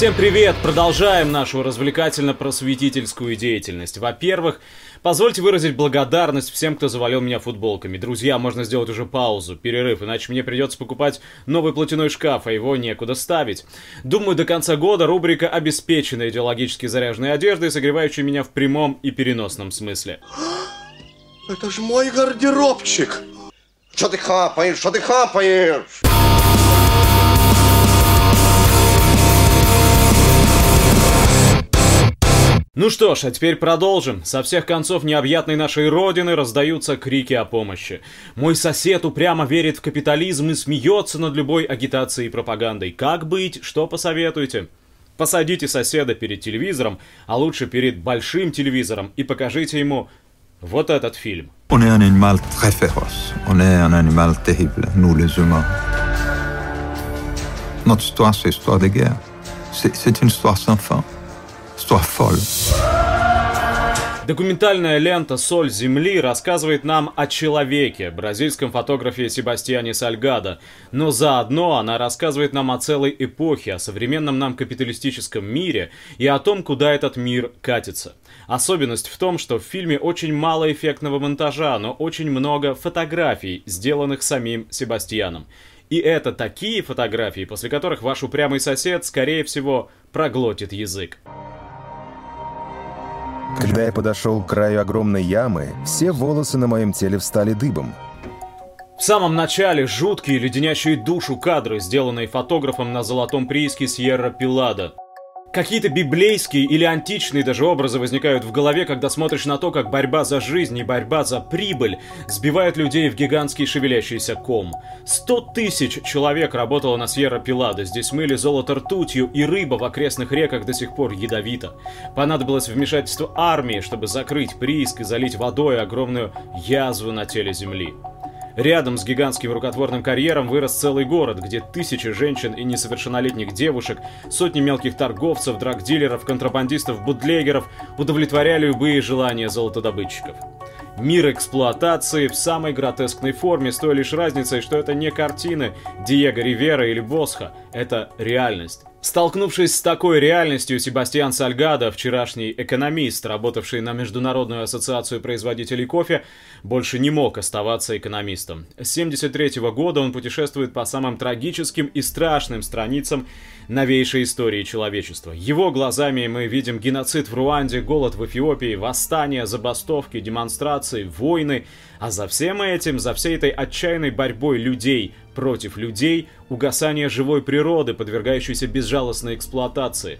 Всем привет! Продолжаем нашу развлекательно-просветительскую деятельность. Во-первых, позвольте выразить благодарность всем, кто завалил меня футболками. Друзья, можно сделать уже паузу, перерыв, иначе мне придется покупать новый платяной шкаф, а его некуда ставить. Думаю, до конца года рубрика обеспечена идеологически заряженной одеждой, согревающей меня в прямом и переносном смысле. Это же мой гардеробчик! Что ты хапаешь? Что ты хапаешь? Ну что ж, а теперь продолжим. Со всех концов необъятной нашей родины раздаются крики о помощи. Мой сосед упрямо верит в капитализм и смеется над любой агитацией и пропагандой. Как быть? Что посоветуете? Посадите соседа перед телевизором, а лучше перед большим телевизором и покажите ему вот этот фильм. On est un animal très féroce. On est un animal terrible, nous c'est une histoire sans fin. Histoire folle. Документальная лента «Соль земли» рассказывает нам о человеке, бразильском фотографе Себастьяне Сальгадо, но заодно она рассказывает нам о целой эпохе, о современном нам капиталистическом мире и о том, куда этот мир катится. Особенность в том, что в фильме очень мало эффектного монтажа, но очень много фотографий, сделанных самим Себастьяном. И это такие фотографии, после которых ваш упрямый сосед, скорее всего, проглотит язык. Когда я подошел к краю огромной ямы, все волосы на моем теле встали дыбом. В самом начале жуткие, леденящие душу кадры, сделанные фотографом на золотом прииске Сьерра Пилада. Какие-то библейские или античные даже образы возникают в голове, когда смотришь на то, как борьба за жизнь и борьба за прибыль сбивают людей в гигантский шевелящийся ком. Сто тысяч человек работало на Сьерра Пилада. Здесь мыли золото ртутью, и рыба в окрестных реках до сих пор ядовита. Понадобилось вмешательство армии, чтобы закрыть прииск и залить водой огромную язву на теле земли. Рядом с гигантским рукотворным карьером вырос целый город, где тысячи женщин и несовершеннолетних девушек, сотни мелких торговцев, драгдилеров, контрабандистов, бутлегеров удовлетворяли любые желания золотодобытчиков. Мир эксплуатации в самой гротескной форме, с той лишь разницей, что это не картины Диего Ривера или Босха, это реальность. Столкнувшись с такой реальностью, Себастьян Сальгадо, вчерашний экономист, работавший на Международную ассоциацию производителей кофе, больше не мог оставаться экономистом. С 1973 года он путешествует по самым трагическим и страшным страницам новейшей истории человечества. Его глазами мы видим геноцид в Руанде, голод в Эфиопии, восстания, забастовки, демонстрации, войны, а за всем этим, за всей этой отчаянной борьбой людей против людей, угасание живой природы, подвергающейся безжалостной эксплуатации.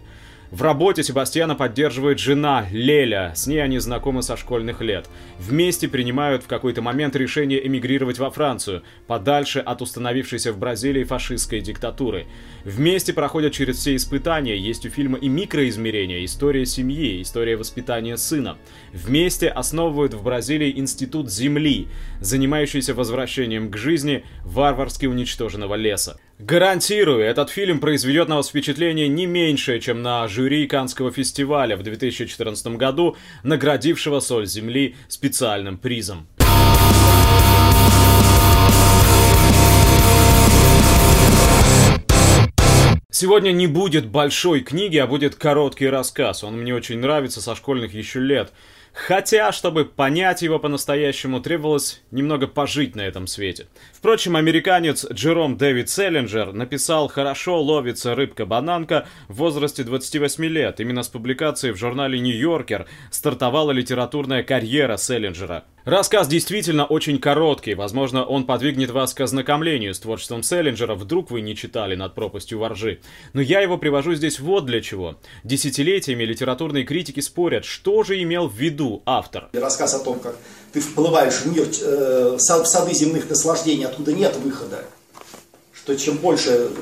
В работе Себастьяна поддерживает жена Леля, с ней они знакомы со школьных лет. Вместе принимают в какой-то момент решение эмигрировать во Францию, подальше от установившейся в Бразилии фашистской диктатуры. Вместе проходят через все испытания, есть у фильма и микроизмерения, история семьи, история воспитания сына. Вместе основывают в Бразилии Институт Земли, занимающийся возвращением к жизни варварски уничтоженного леса. Гарантирую, этот фильм произведет на вас впечатление не меньшее, чем на жюри Каннского фестиваля в 2014 году, наградившего «Соль земли» специальным призом. Сегодня не будет большой книги, а будет короткий рассказ. Он мне очень нравится со школьных еще лет. Хотя, чтобы понять его по-настоящему, требовалось немного пожить на этом свете. Впрочем, американец Джером Дэвид Селлинджер написал «Хорошо ловится рыбка-бананка» в возрасте 28 лет. Именно с публикацией в журнале «Нью-Йоркер» стартовала литературная карьера Селлинджера. Рассказ действительно очень короткий, возможно, он подвигнет вас к ознакомлению с творчеством Селлинджера, вдруг вы не читали «Над пропастью воржи». Но я его привожу здесь вот для чего. Десятилетиями литературные критики спорят, что же имел в виду автор. Рассказ о том, как ты вплываешь в мир, э, в сады земных наслаждений, откуда нет выхода. Что чем больше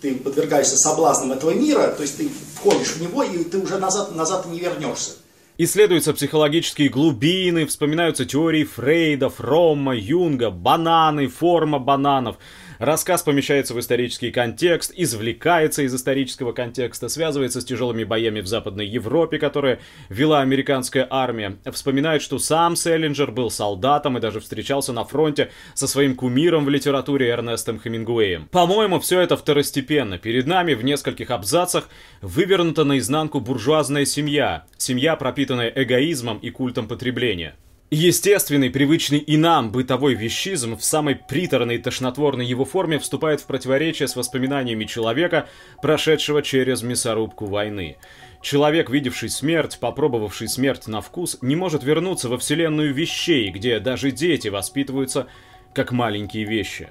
ты подвергаешься соблазнам этого мира, то есть ты входишь в него, и ты уже назад, назад не вернешься. Исследуются психологические глубины, вспоминаются теории Фрейда, Фромма, Юнга, бананы, форма бананов. Рассказ помещается в исторический контекст, извлекается из исторического контекста, связывается с тяжелыми боями в Западной Европе, которые вела американская армия. Вспоминает, что сам Селлинджер был солдатом и даже встречался на фронте со своим кумиром в литературе Эрнестом Хемингуэем. По-моему, все это второстепенно. Перед нами в нескольких абзацах вывернута наизнанку буржуазная семья. Семья, пропитанная эгоизмом и культом потребления. Естественный, привычный и нам бытовой вещизм в самой приторной и тошнотворной его форме вступает в противоречие с воспоминаниями человека, прошедшего через мясорубку войны. Человек, видевший смерть, попробовавший смерть на вкус, не может вернуться во вселенную вещей, где даже дети воспитываются как маленькие вещи.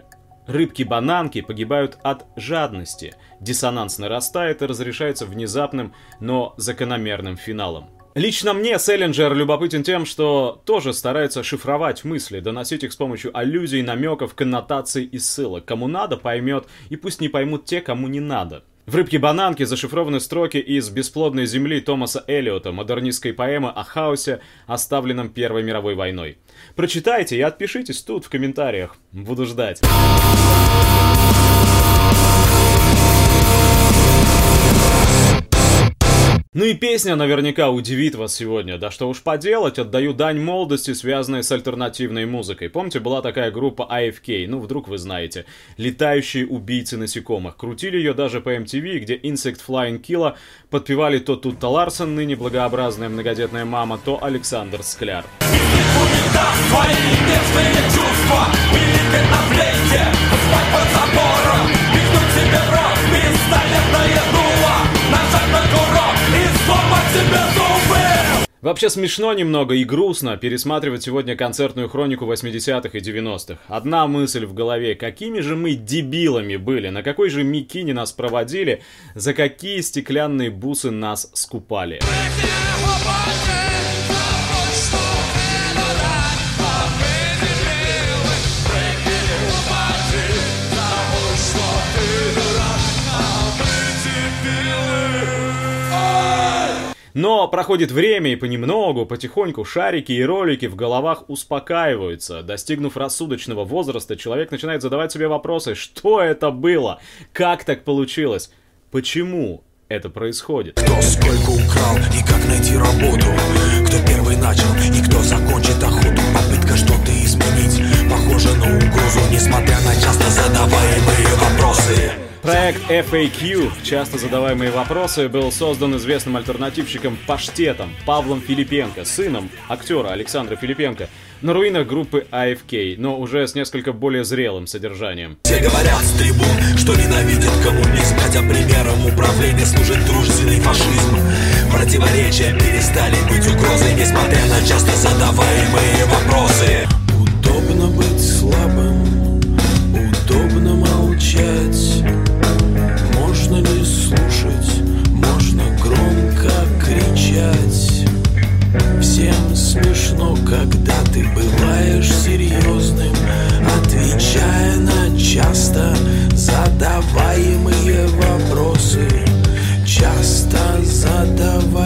Рыбки-бананки погибают от жадности, диссонанс нарастает и разрешается внезапным, но закономерным финалом. Лично мне Селлинджер любопытен тем, что тоже старается шифровать мысли, доносить их с помощью аллюзий, намеков, коннотаций и ссылок. Кому надо, поймет, и пусть не поймут те, кому не надо. В «Рыбке-бананке» зашифрованы строки из «Бесплодной земли» Томаса Эллиота, модернистской поэмы о хаосе, оставленном Первой мировой войной. Прочитайте и отпишитесь тут в комментариях. Буду ждать. Ну и песня наверняка удивит вас сегодня. Да что уж поделать, отдаю дань молодости, связанной с альтернативной музыкой. Помните, была такая группа AFK, ну вдруг вы знаете. Летающие убийцы насекомых. Крутили ее даже по MTV, где Insect Flying Killa подпевали то Тутта Ларсон, ныне благообразная многодетная мама, то Александр Скляр. Чувства, Вообще смешно немного и грустно пересматривать сегодня концертную хронику 80-х и 90-х. Одна мысль в голове, какими же мы дебилами были, на какой же микине нас проводили, за какие стеклянные бусы нас скупали. Но проходит время, и понемногу, потихоньку шарики и ролики в головах успокаиваются. Достигнув рассудочного возраста, человек начинает задавать себе вопросы, что это было, как так получилось, почему это происходит. Кто сколько украл и как найти работу, кто первый начал и кто закончит охоту, попытка что-то изменить, похоже на угрозу, несмотря на часто задаваемые вопросы. Проект FAQ, часто задаваемые вопросы, был создан известным альтернативщиком Паштетом Павлом Филипенко, сыном актера Александра Филипенко, на руинах группы AFK, но уже с несколько более зрелым содержанием. Все говорят с трибун, что ненавидят коммунизм, хотя примером управления служит дружественный фашизм. Противоречия перестали быть угрозой, несмотря на часто задаваемые вопросы. Удобно быть слабым, удобно молчать Всем смешно, когда ты бываешь серьезным, отвечая на часто задаваемые вопросы. Часто задаваемые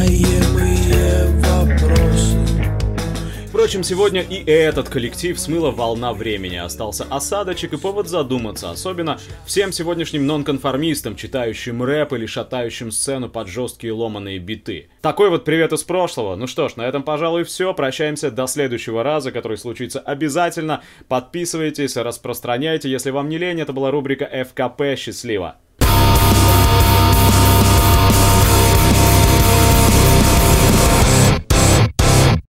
Впрочем, сегодня и этот коллектив смыла волна времени. Остался осадочек и повод задуматься, особенно всем сегодняшним нонконформистам, читающим рэп или шатающим сцену под жесткие ломаные биты. Такой вот привет из прошлого. Ну что ж, на этом, пожалуй, все. Прощаемся до следующего раза, который случится обязательно. Подписывайтесь, распространяйте. Если вам не лень, это была рубрика ФКП. Счастливо!